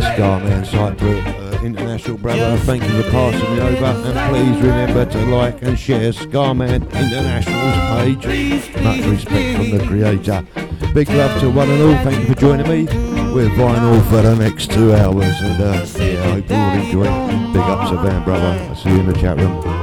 there, Scarman Cyprus, uh, international brother. Thank you for passing me over, and please remember to like and share Scarman International's page. Much respect from the creator. Big love to one and all. Thank you for joining me. We're vinyl for the next two hours, and uh, yeah, I hope you all enjoy it. Big up to Van, brother. I'll see you in the chat room.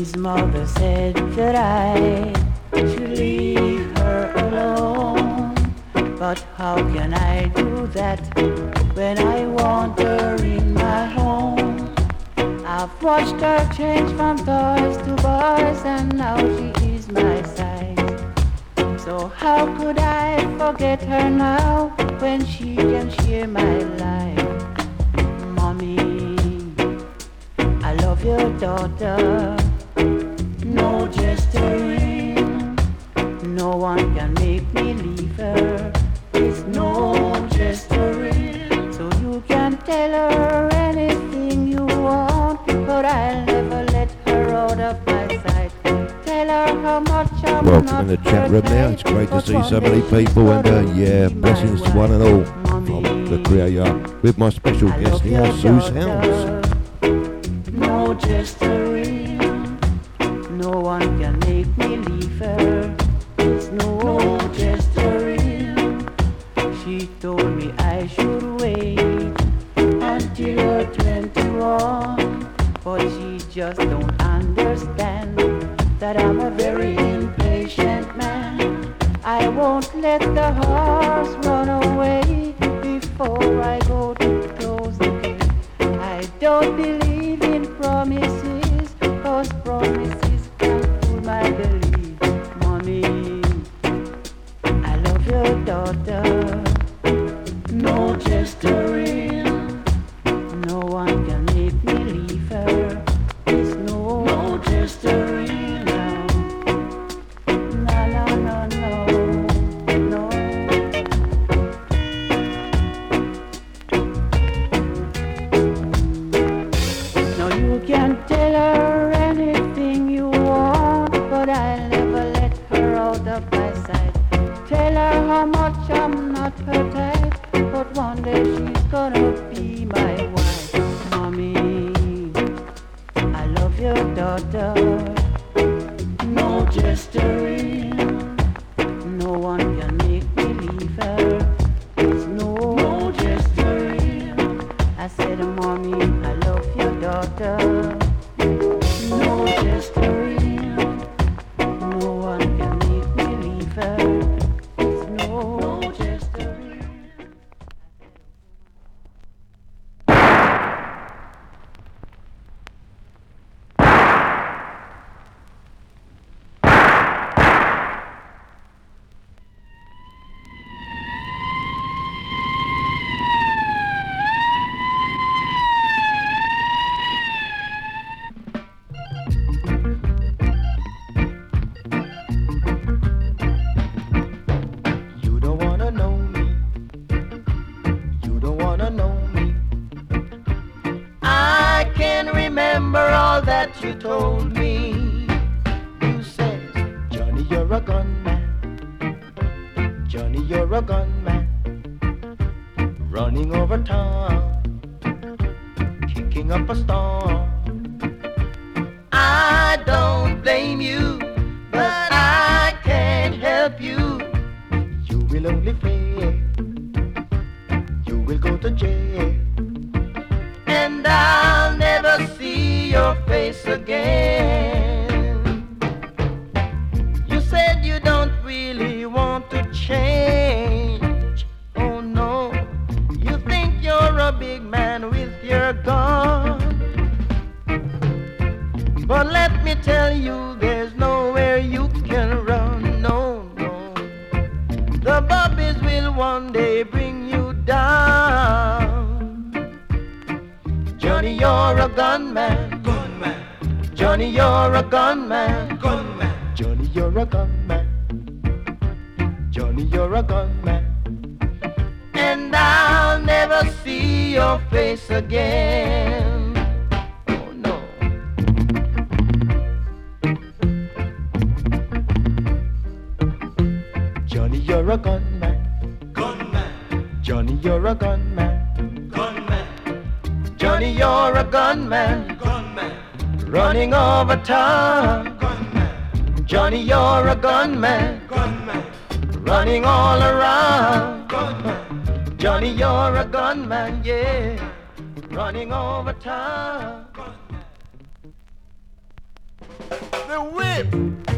His mother said that I should leave her alone. But how can I do that when I want her in my home? I've watched her change from toys to boys and now she is my size. So how could I forget her now when she can share my life? faithful and uh, yeah, blessings to one and all from the Creator with my special guest here, Sue Sounds. No gesturing, no one can make me leave her. It's no gesturing. She told me I should wait until you're 21, but she just don't. Oh, dear. the whip.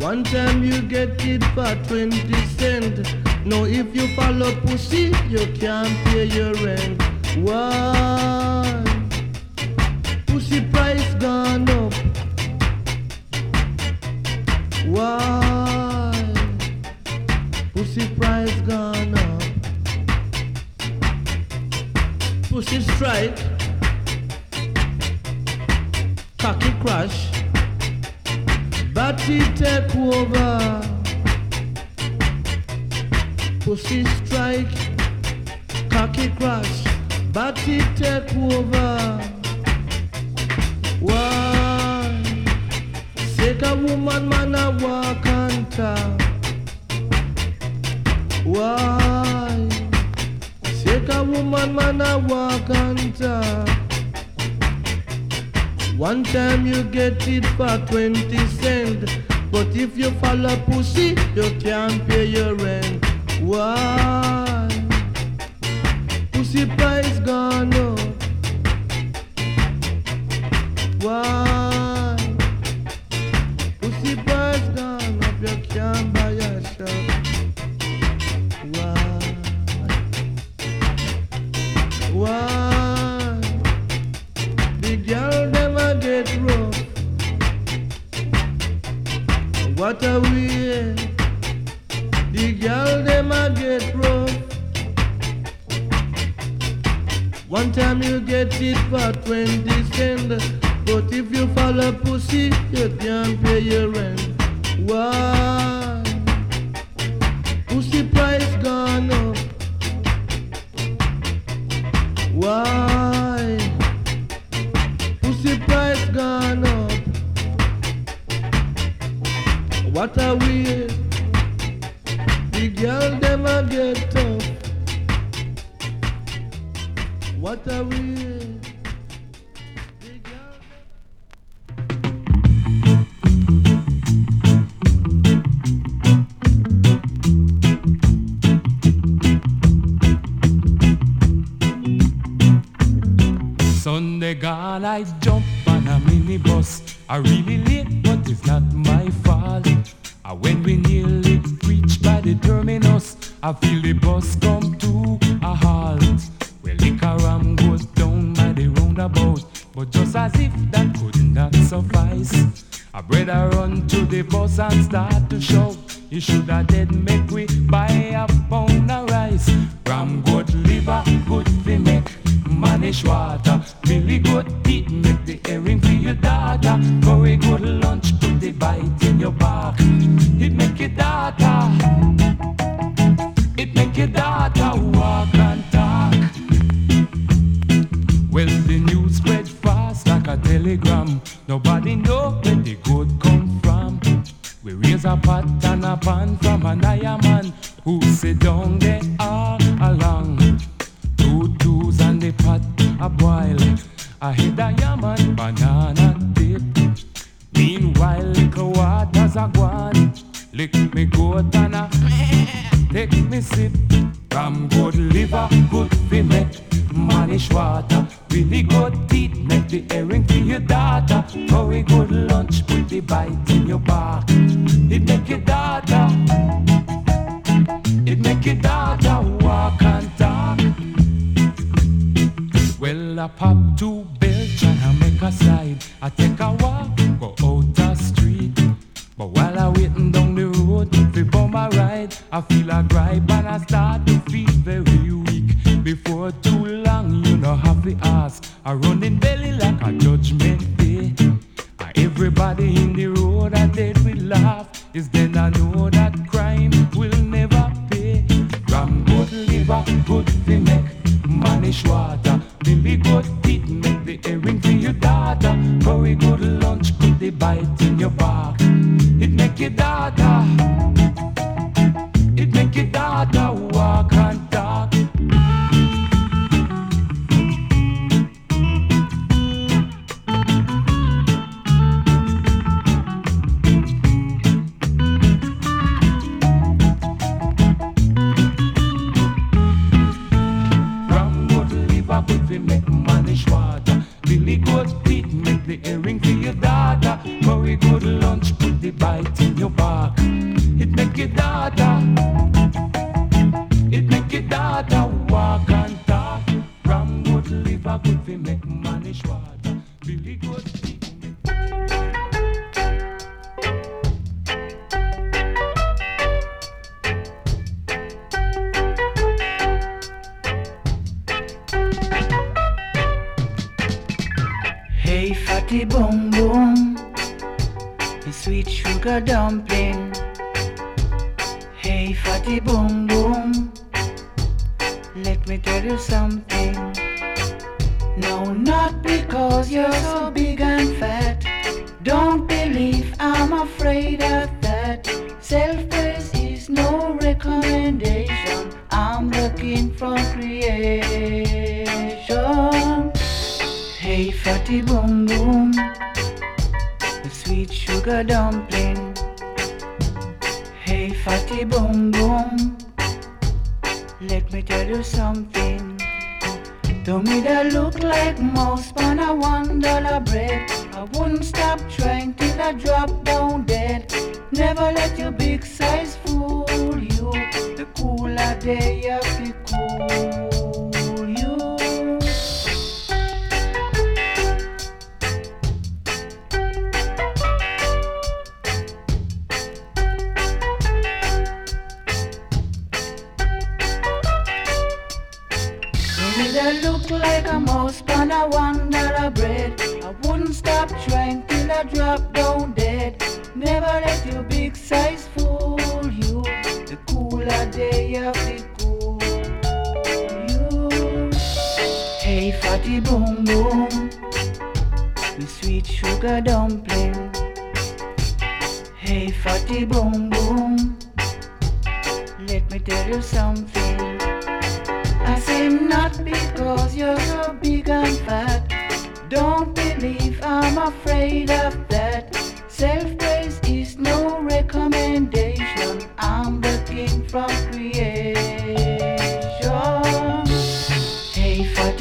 One time you get it for 20 cent. No, if you follow pussy, you can't pay your rent. Why? Pussy. crash, but it take over. Pussy strike, cocky crash, but it take over. Why? Take a woman, man, I walk and talk. Why? Take a woman, man, I walk and talk. One time you get it for 20 cents. But if you follow pussy, you can't pay your rent. Why? Pussy price gone up. Why? Spanish water. Really good teeth, make the earring to your daughter. Very good lunch, put the bite in your back. It make your daughter, it make your daughter walk and talk. Well, I pop two bills, tryna make a slide. I take a walk, go out the street. But while I waiting down the road, fi my ride, I feel a gripe and I start are running belly.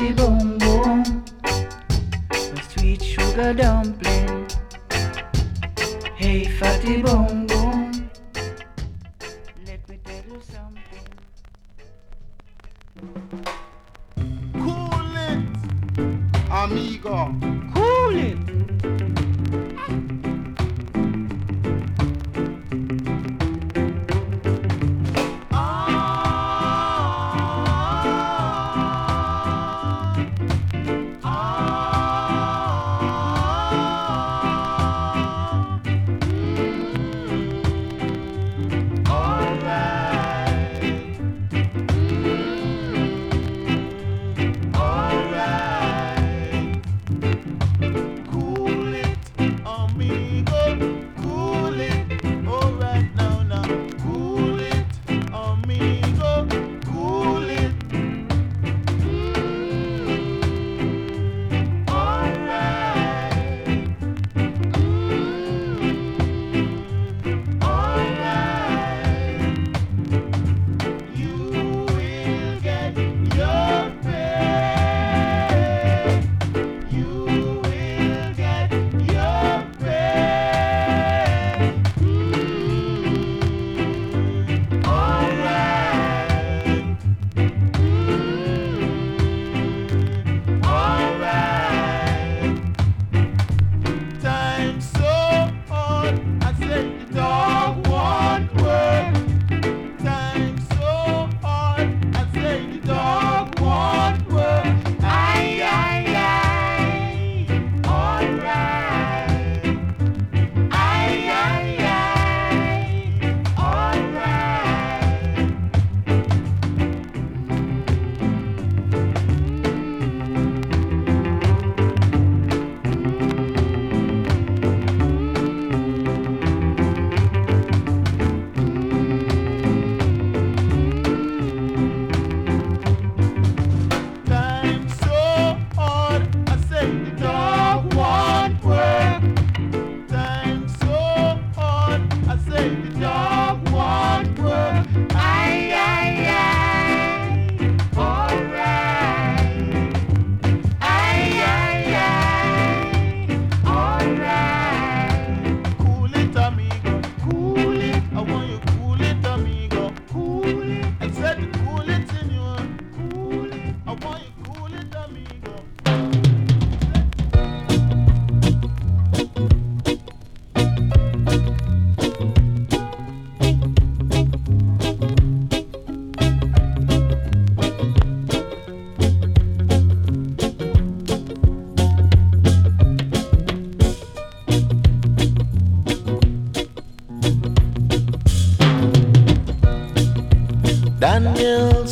pretty boom boom, sweet sugar dumpling. Hey, fatty boom.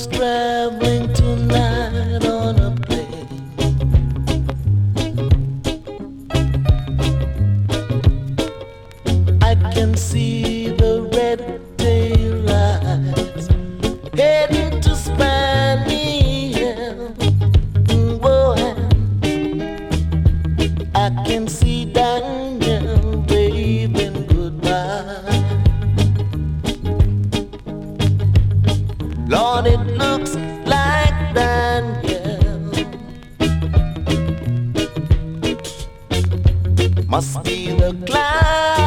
strength. must be the cloud.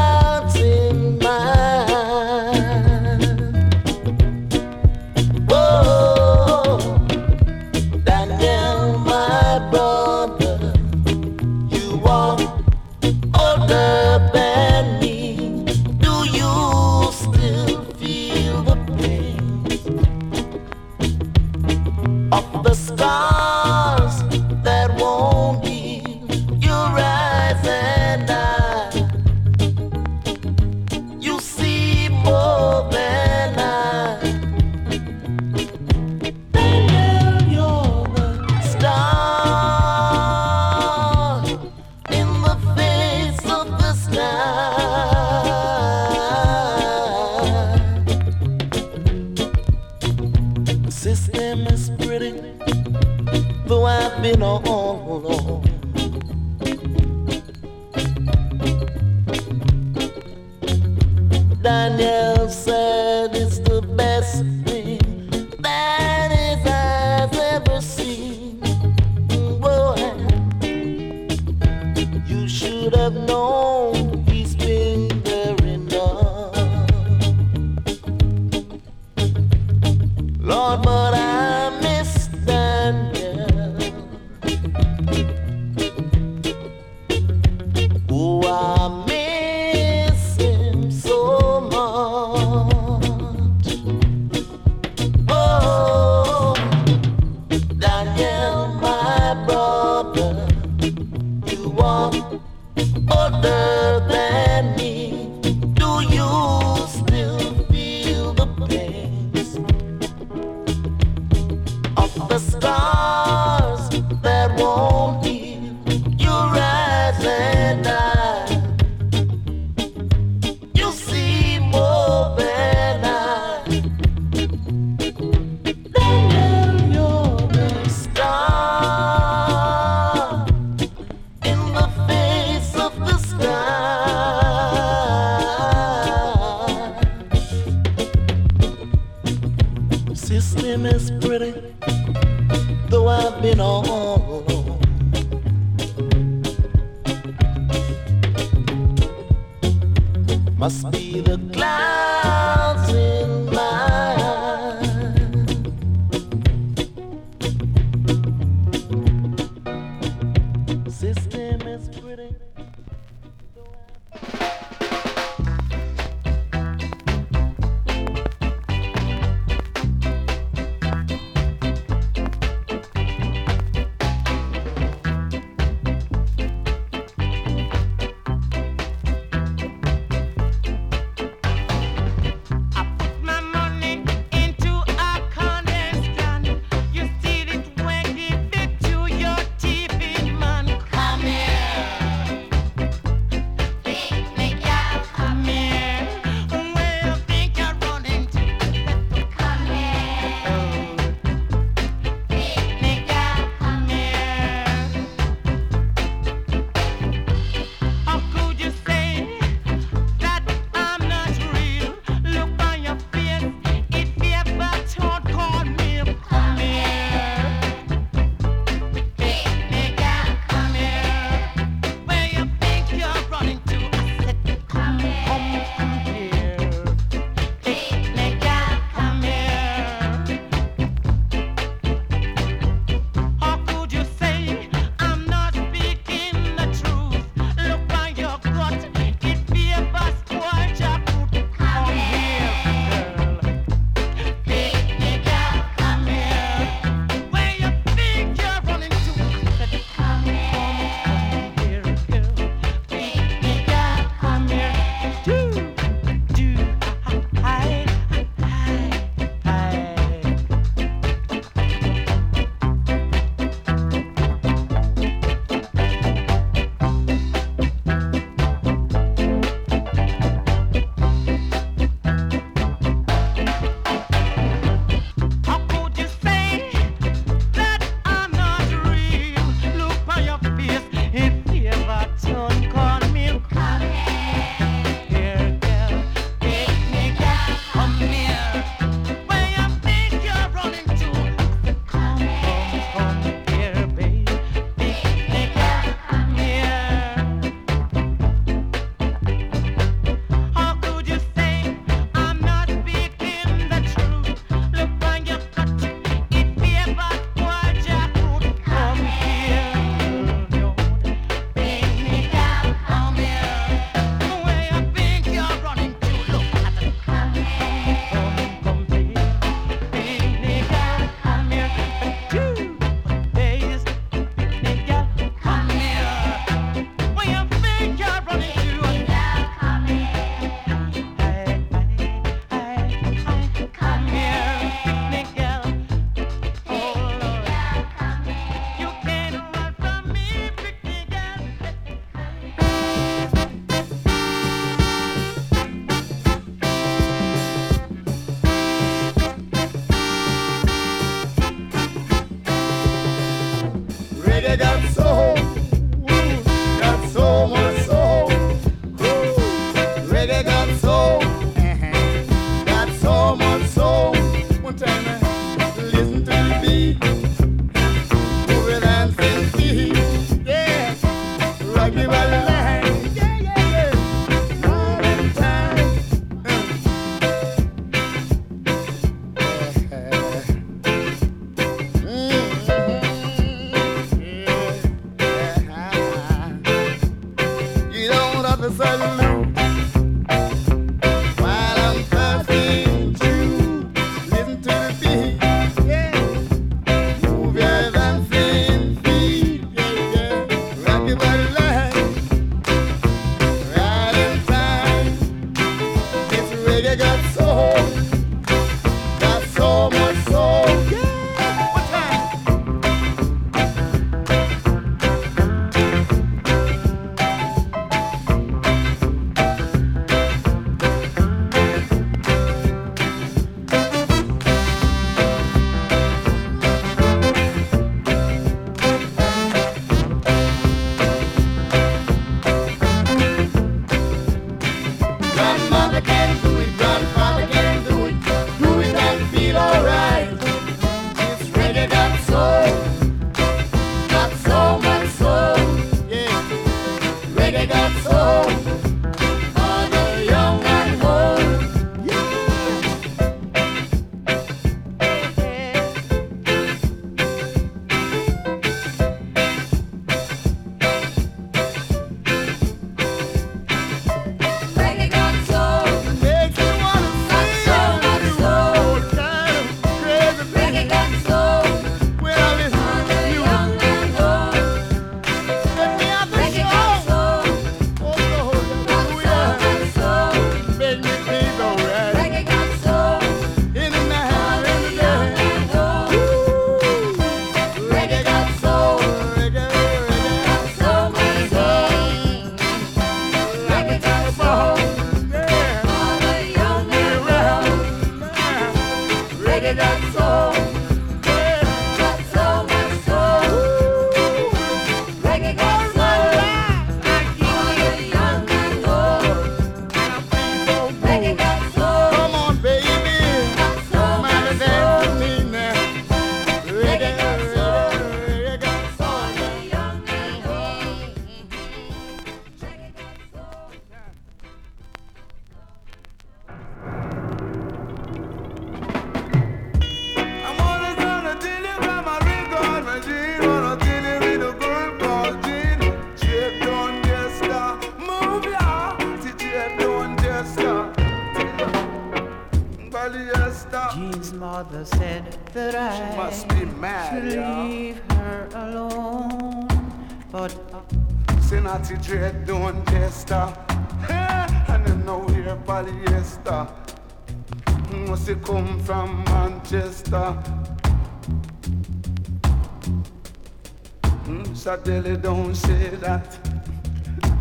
Deli don't say that.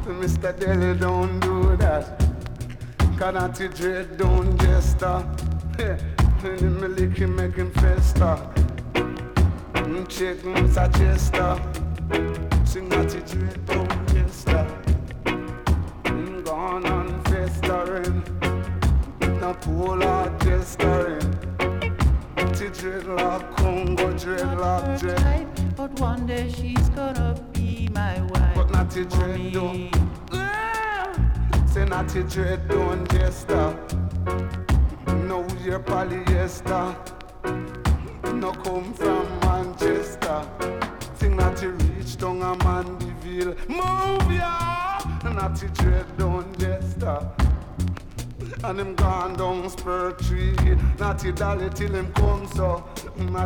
Mr. Deli don't do that. Canati Dread don't jester. And me lick him make him fester. Hmm, check Mr. Chester.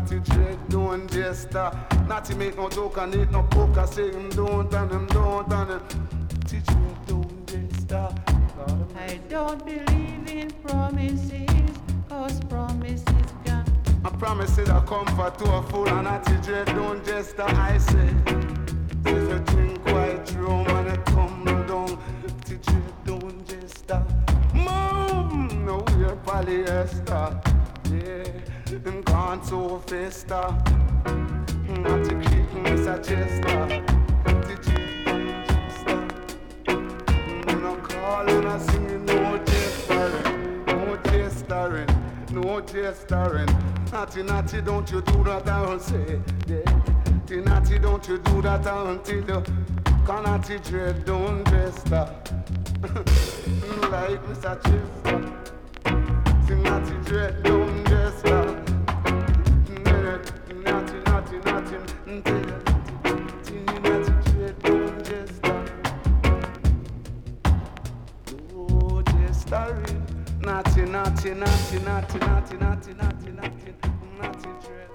Natty dread don't jester. Natty make no joke and eat no poker. Say him don't and him don't and him. Teach me don't jester. I don't believe in promises, cause promises can. I promises are comfort to a fool and Natty brother and say, yeah. Natty, don't you do that until you can Natty dread, don't dress up. like Mr. Chief. the Natty dread, don't dress up. Natty, Natty, Natty, until you. Sorry. Naughty, naughty, naughty, naughty, naughty, naughty, naughty, naughty, naughty, naughty,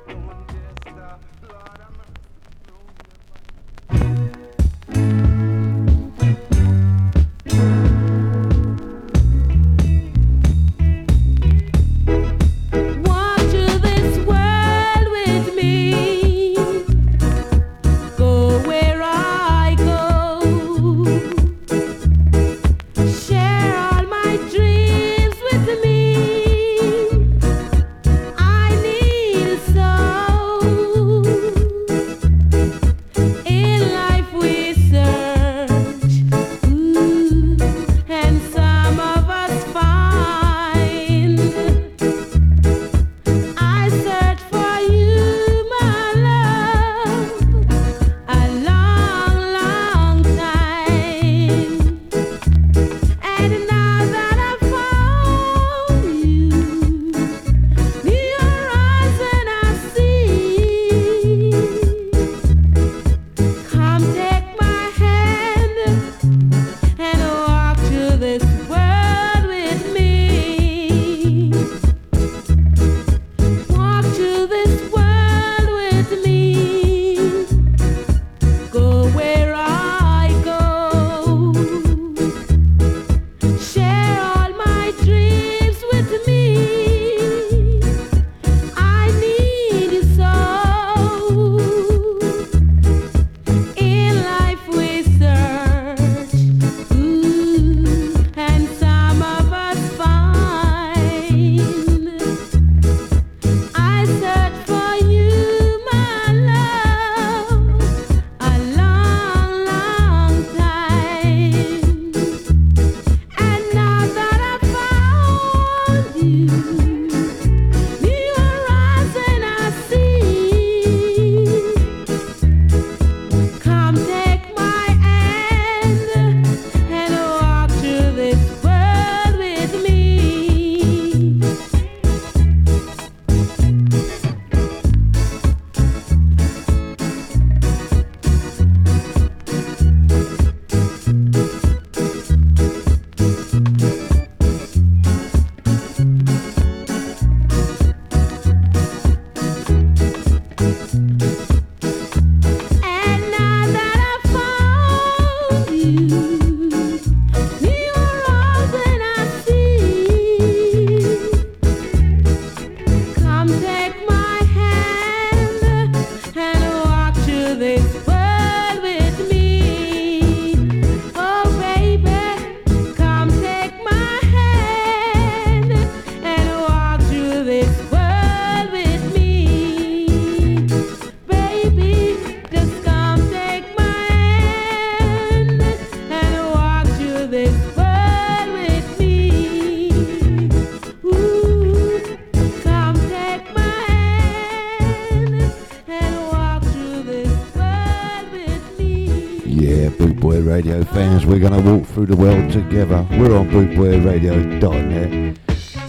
Radio fans, we're going to walk through the world together. We're on bootwearradio.net,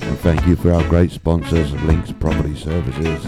And thank you for our great sponsors, Links Property Services.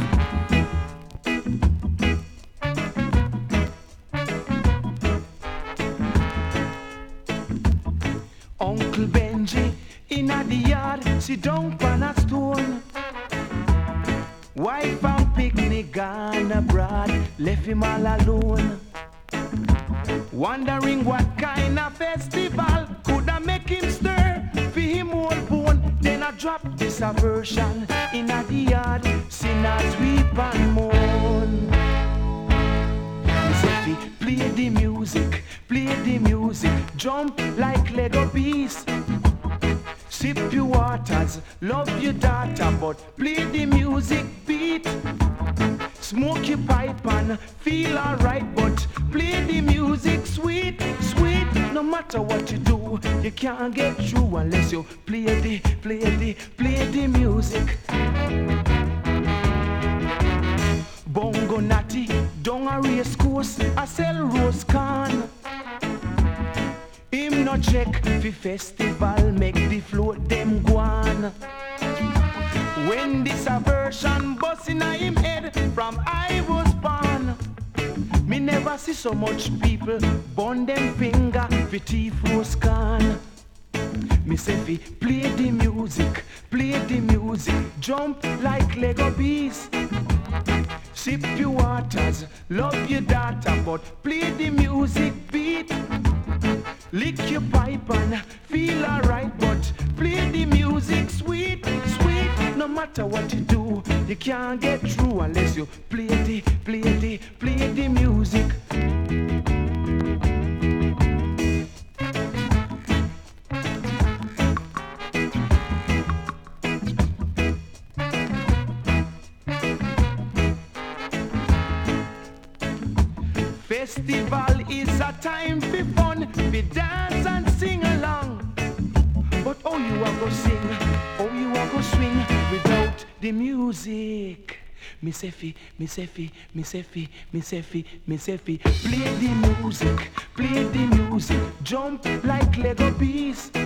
Miss Effie, Miss Effie, Miss Effie, Miss Effie, Miss Effie. Play the music, play the music. Jump like Lego beast.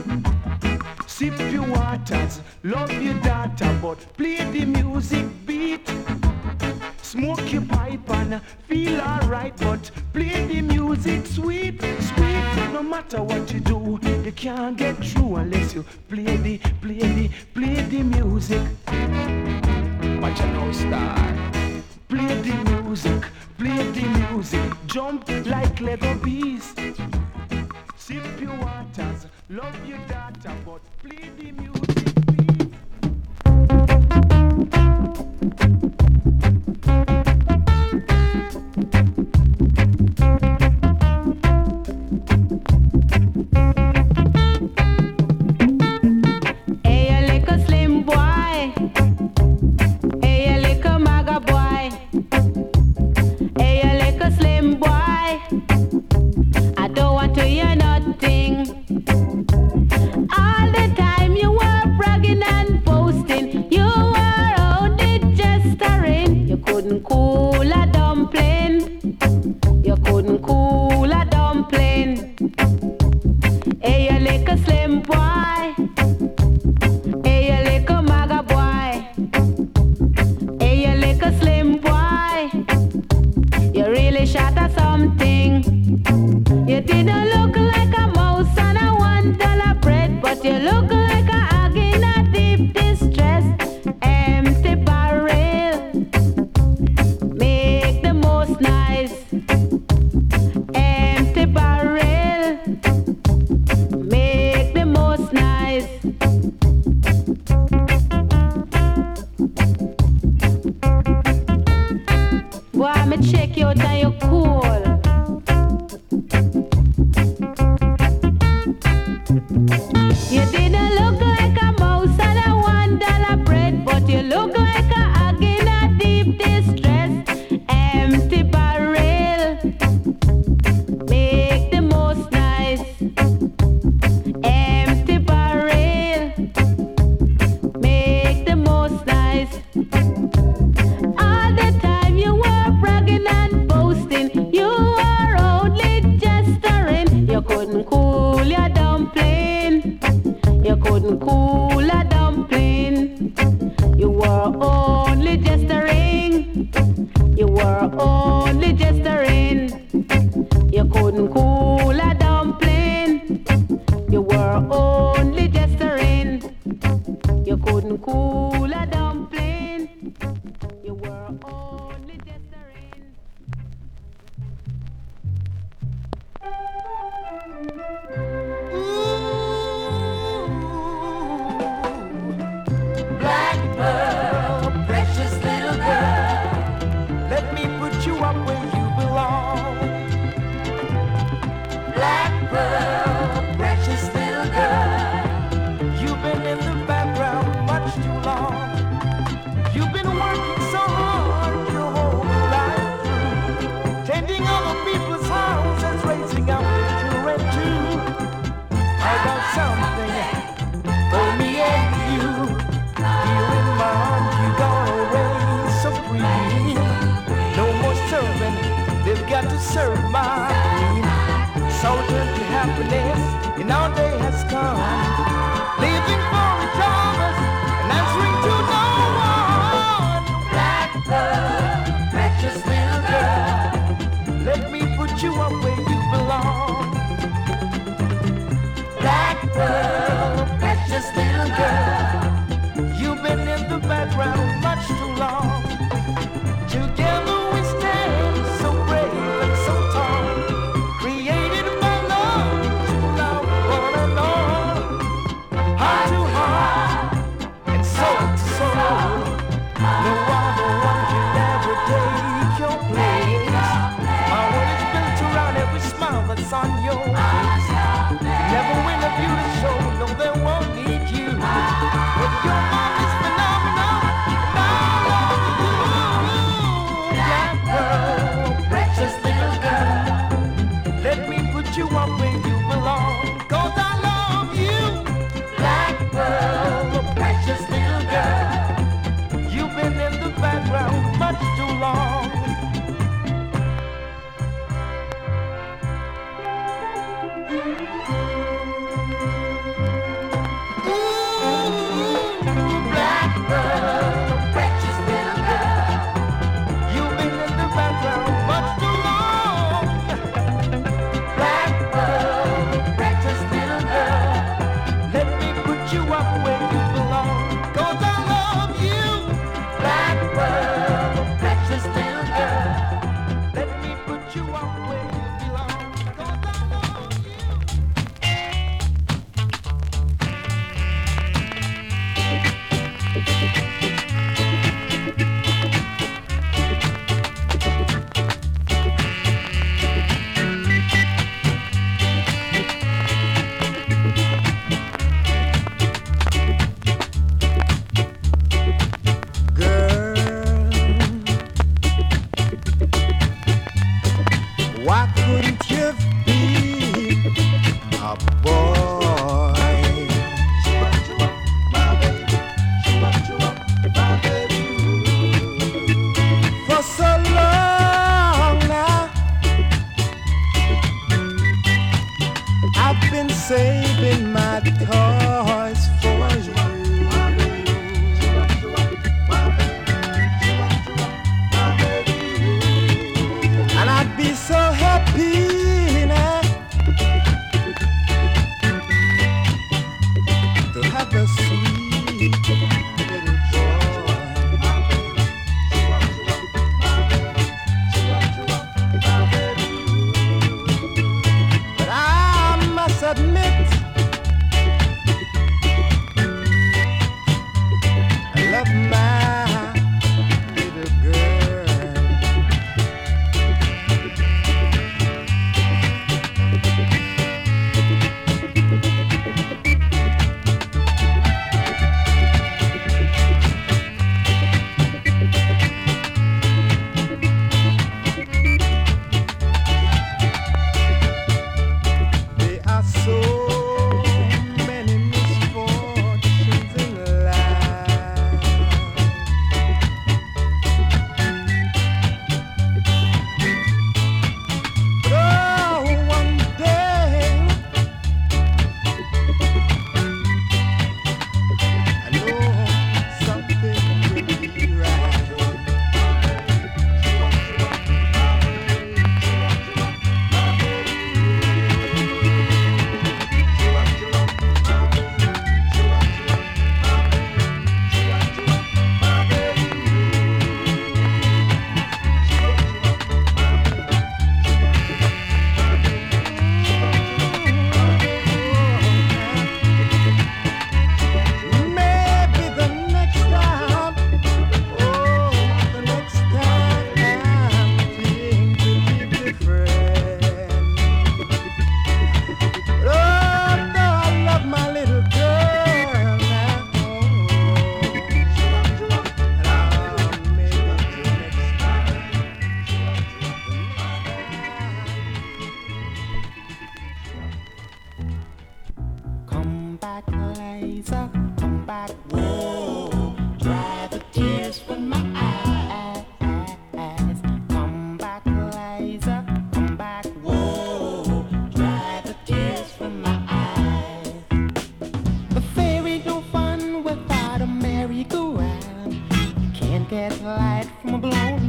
get light from a blow.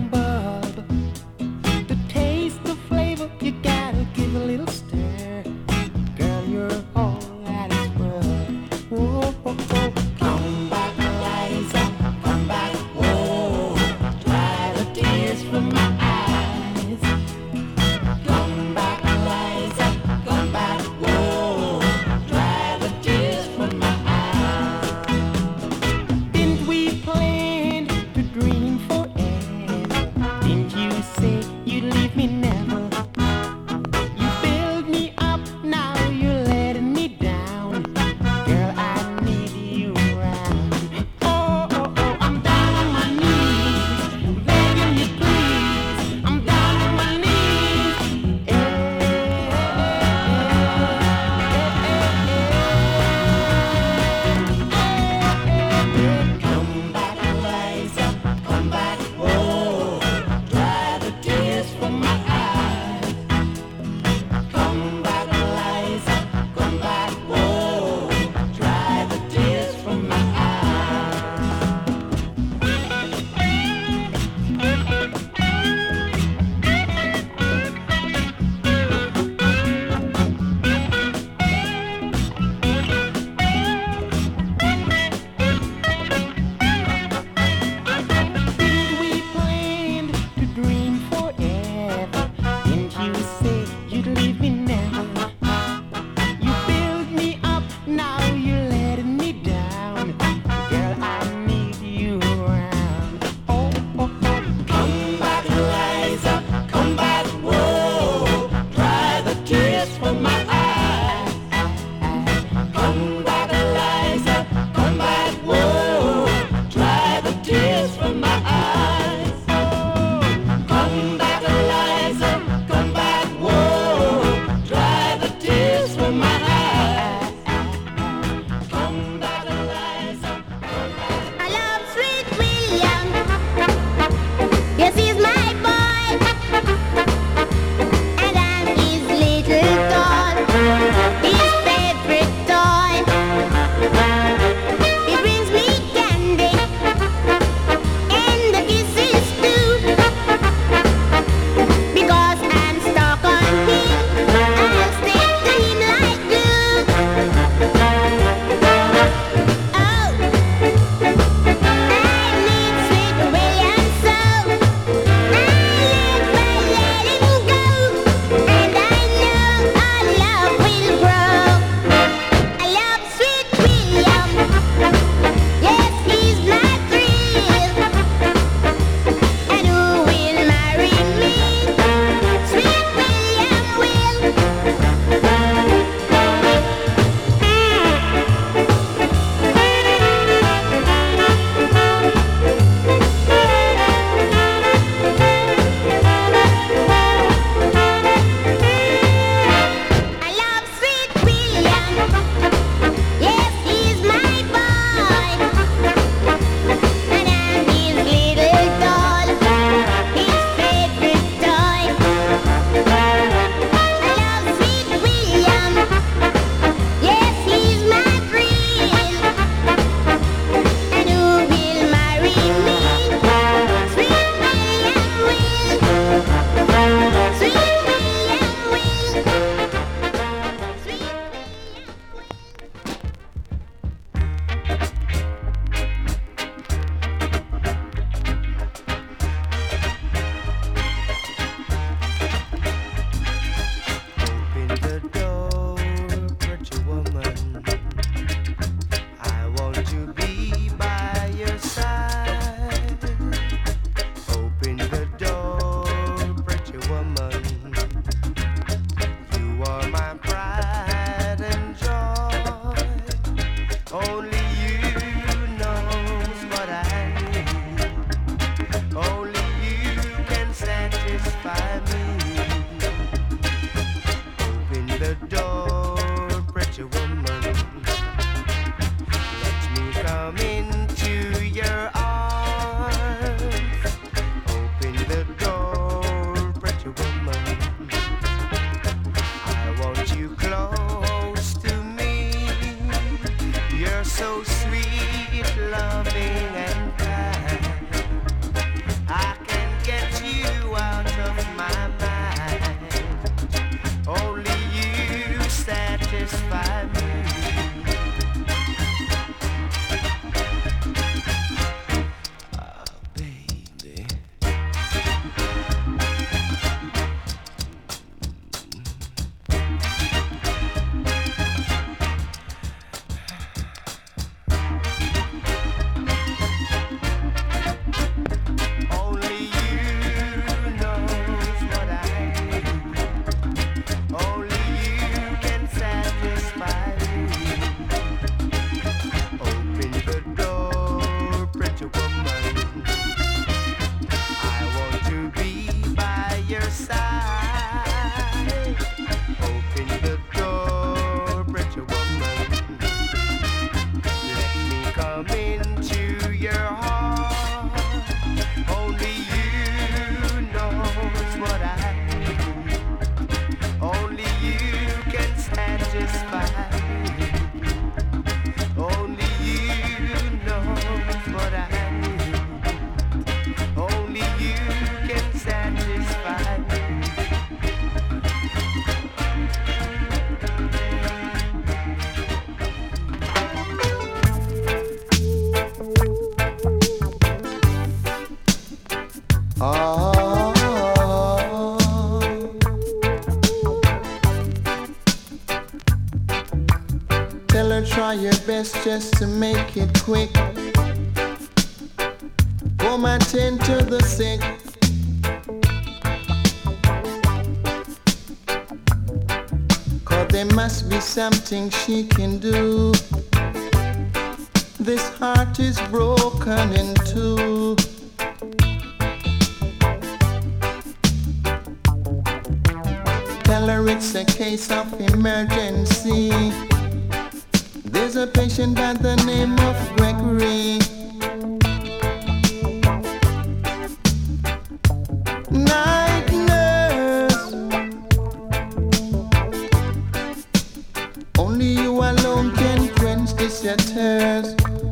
just to make it quick. For my ten to the sick. Cause there must be something she can do. This heart is broken in two. Tell her it's a case of. kiss your tears.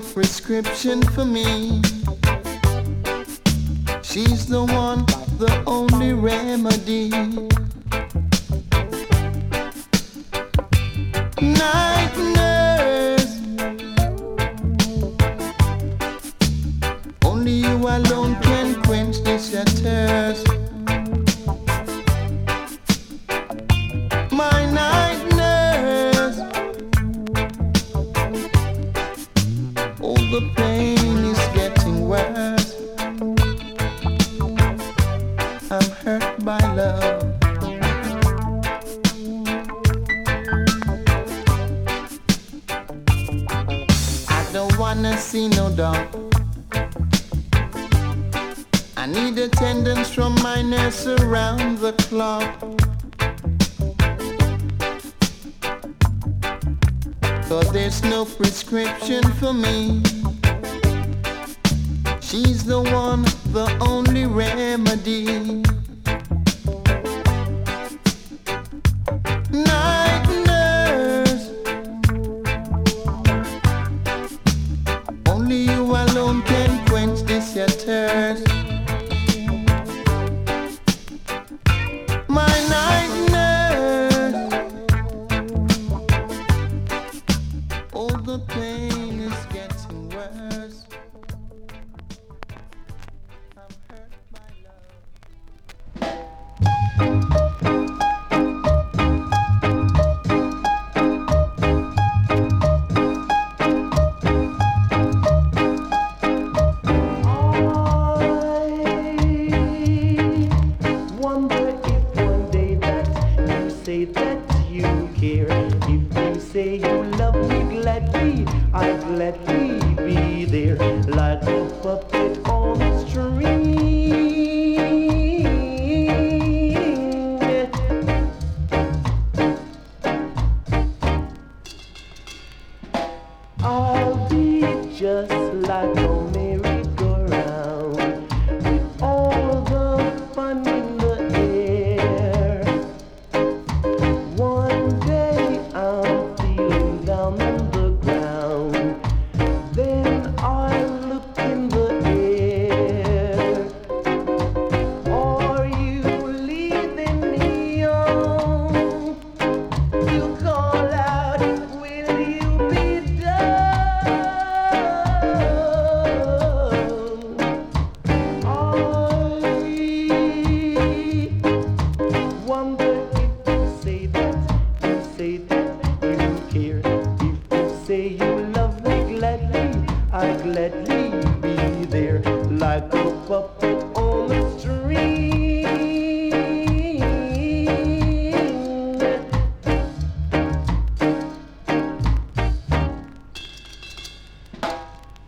prescription for me. She's the one, the only remedy.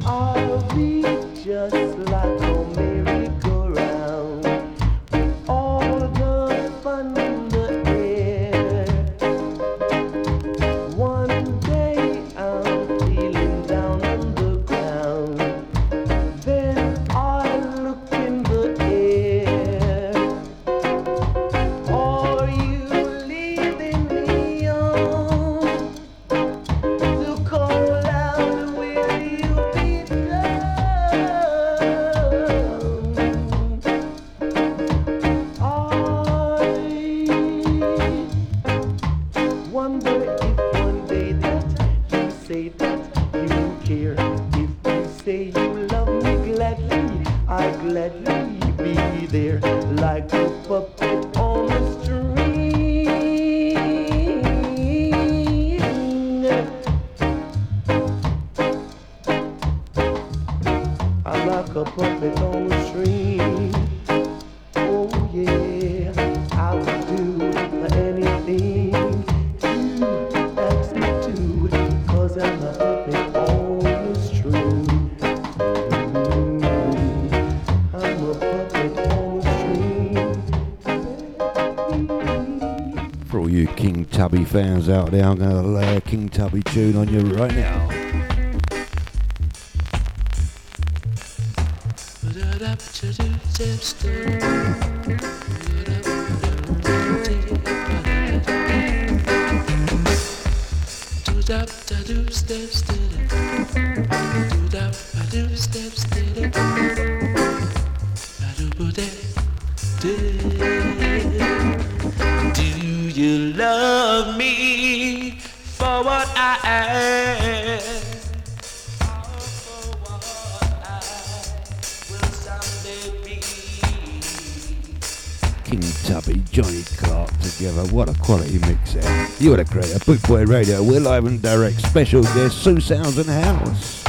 I'll be just like fans out there, I'm going to lay a King Tubby tune on you right now. A Radio. Bootleg Radio. We're live and direct. Special guest Sue Sounds in the house.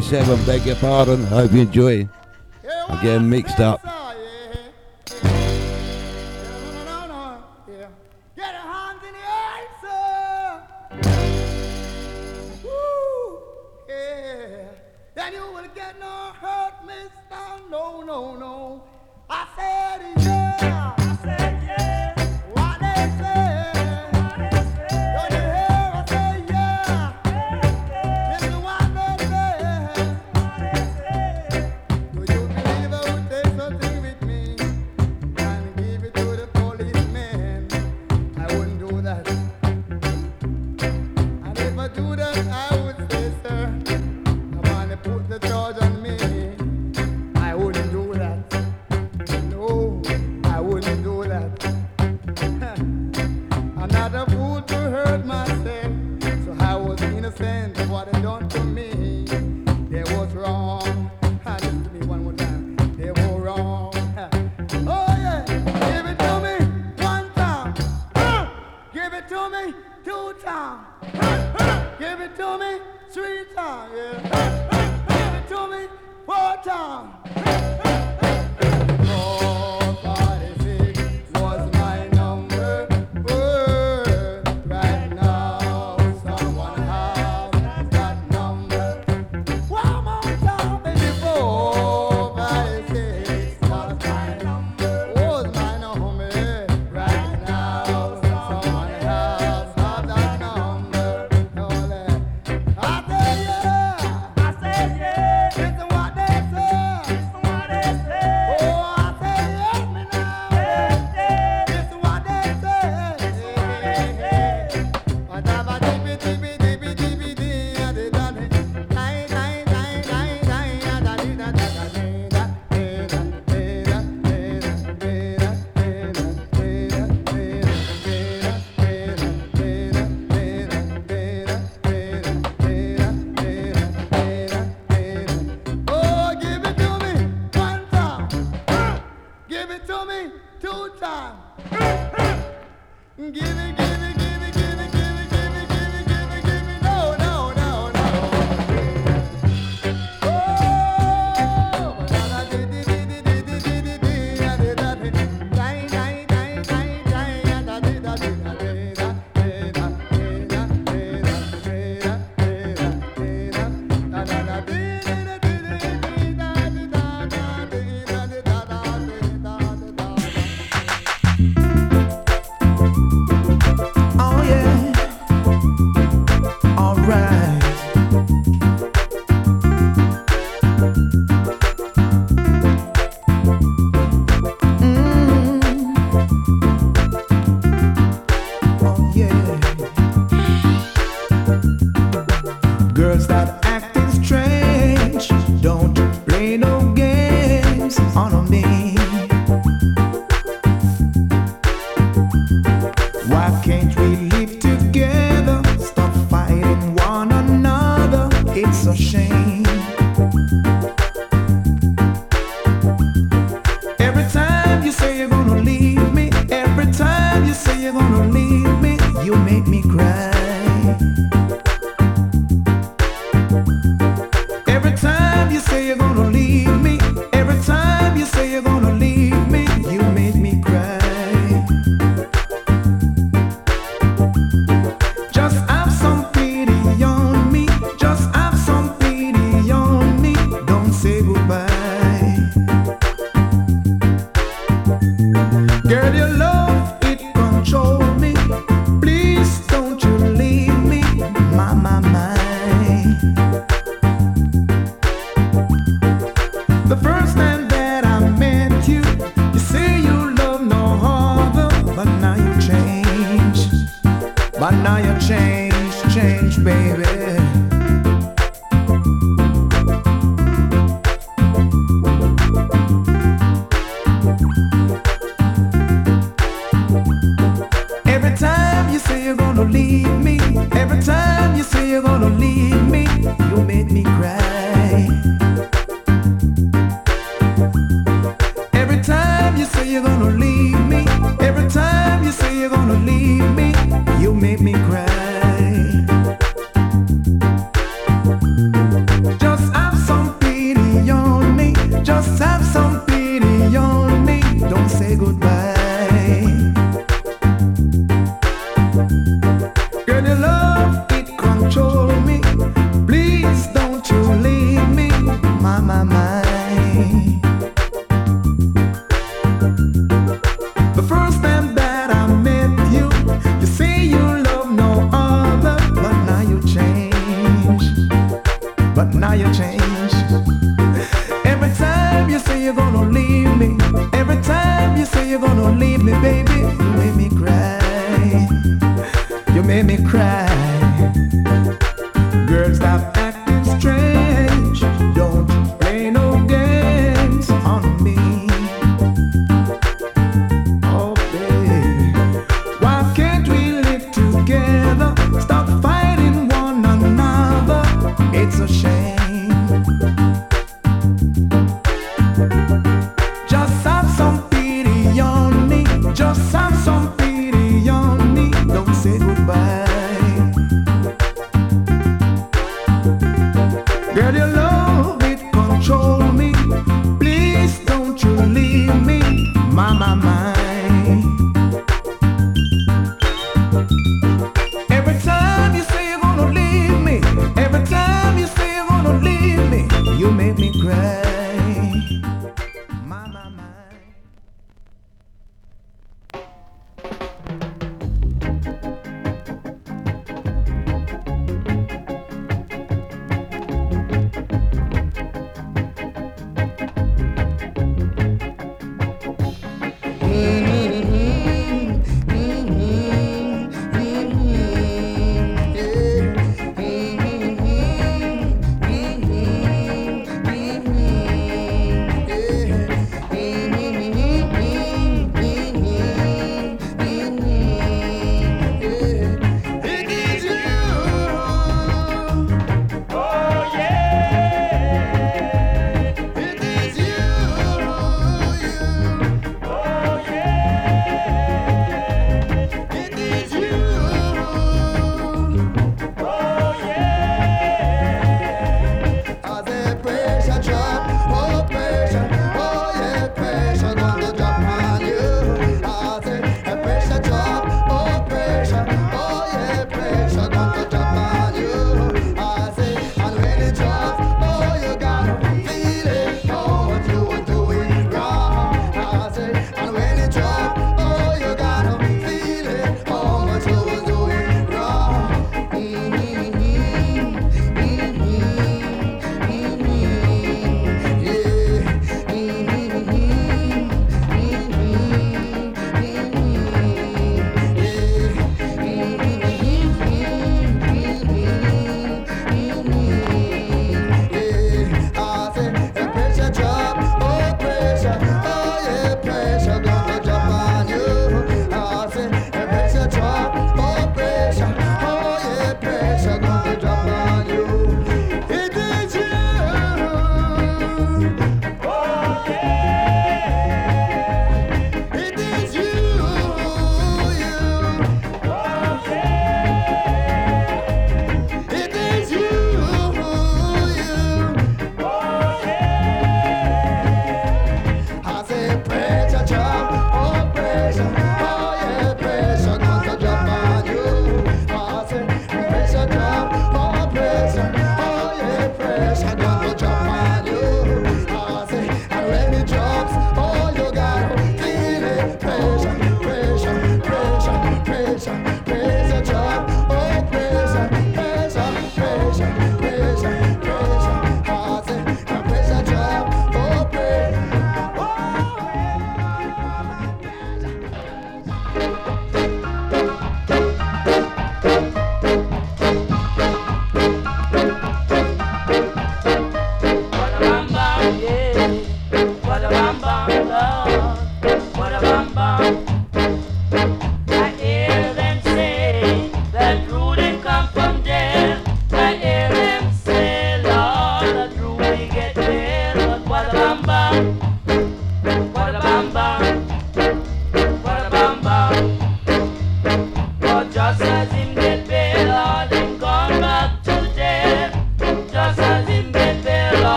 47, beg your pardon. Hope you enjoy. I'm getting mixed up.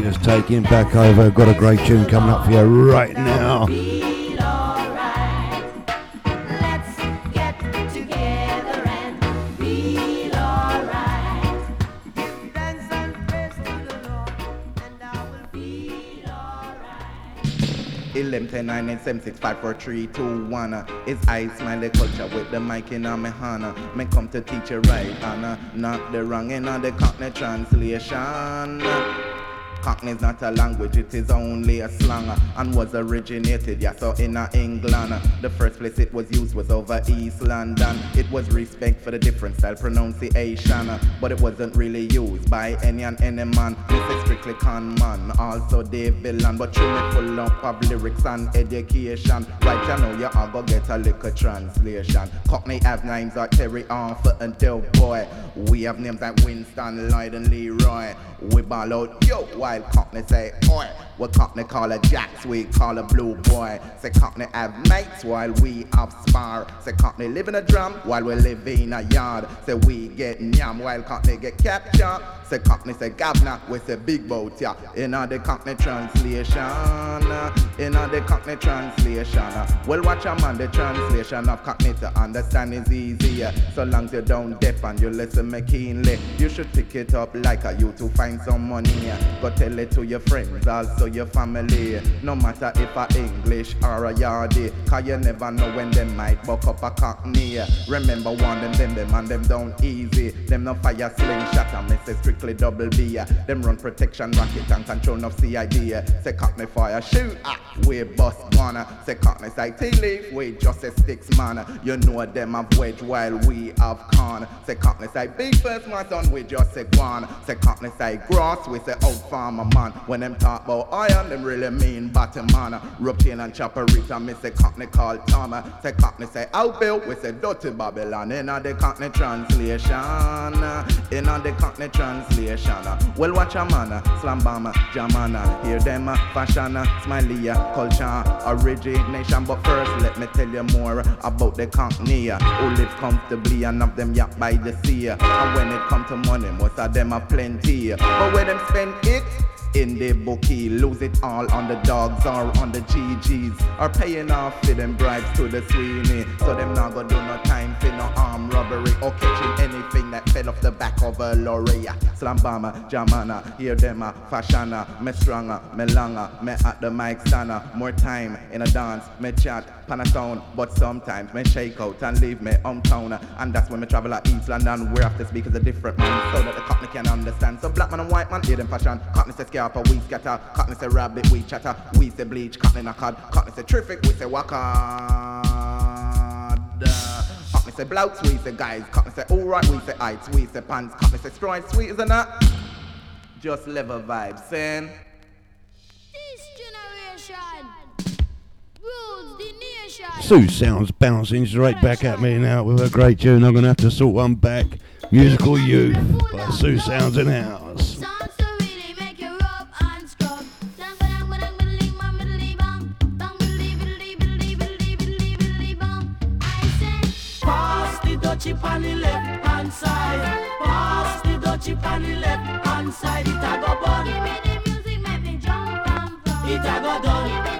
Yeah, the creators taking back over. Got a great tune coming up for you right now. Eleven ten nine eight seven six five four three two one. It's I smiley culture with the mic in my hand. Me come to teach you right, Anna. Not the wrong in the Cockney translation. Cockney is not a language, it is only a slang uh, and was originated, yeah, so in uh, England. The first place it was used was over East London. It was respect for the different style pronunciation, uh, but it wasn't really used by any and any man. This is strictly con man, also Dave Villan, but you me full up of lyrics and education. Right, you know you are gonna get a little translation. Cockney have names like Terry Arthur and Del Boy. We have names like Winston, Lloyd, and Leroy. We ball out, yo, while Cockney say, oi. What Cockney call a jacks, we call a blue boy. Say Cockney have mates while we have spar. Say Cockney live in a drum while we live in a yard. Say we get yam while Cockney get captured. Say Cockney say governor, we say big boat, yeah. In the Cockney translation, uh, in the Cockney translation. Uh. Well, watch a man, the translation of Cockney to understand is easier. So long as you don't deaf and you listen me keenly, you should pick it up like a you to find some money. Go tell it to your friends, also your family. No matter if a English or a yardie, cause you never know when they might buck up a cockney. Remember one them, them, them, and them down easy. Them no fire slingshot and me strictly double B. Them run protection racket and control of CID. Say cockney fire shoot, ah, we bust one. Say cockney say tea leaf, we just a sticks man. You know them have wedge while we have con. Say cockney say big first my son, we just say one. Say cockney say grass, we say old farmer man. When them talk about iron, them really mean bottom man. Routine and chopper rita, me say cockney call Tom. Say cockney say Old Bill, we say dirty Babylon. In the cockney translation, in the cockney translation. Well, watch a man, slam bomber, jamana. Hear them, fashion, smiley, culture, origination. But first, let me tell you more about the cockney who live comfortably and of them yacht by the sea. And when it come to money, most of them have plenty. But where them spend it? In the bookie. Lose it all on the dogs or on the GGs. Or paying off for them bribes to the Sweeney. So them not gonna do no time for no arm robbery or catching anything that fell off the back of a lorry. Slam jamana, hear them a fashiona. Me stronger, me longer, me at the mic stanner. More time in a dance, me chat, pan a sound. But sometimes me shake out and leave me hometown. And that's when me travel at East London. Where have to speak as a different man so that the cockney can understand. So black man and white man, hear them fashion. Cockney say scalp, we scatter. Cockney say rabbit, we chatter. We say bleach, cockney knock cod. Cockney say terrific, we say waka. Cockney say blouts, we say guys. Cockney say alright, we say heights, we say pants. Cockney say stride, sweet, isn't that? Just level vibes, saying. This generation rules the nation. Sue sounds bouncing straight back at me now with a great tune. I'm gonna have to sort one back. Musical Youth by Sue Sounds in House. Dutchie on the left hand side. Pass the dutchie on the left hand side. It a go bun. give me the music, make me jump and from. It a go done.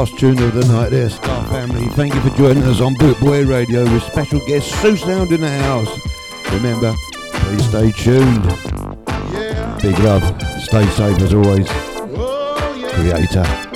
last tune of the night there, Star Family. Thank you for joining us on Boot Boy Radio with special guest Sue Sound in the house. Remember, please stay tuned. Yeah. Big love. Stay safe as always. Oh, yeah. Creator.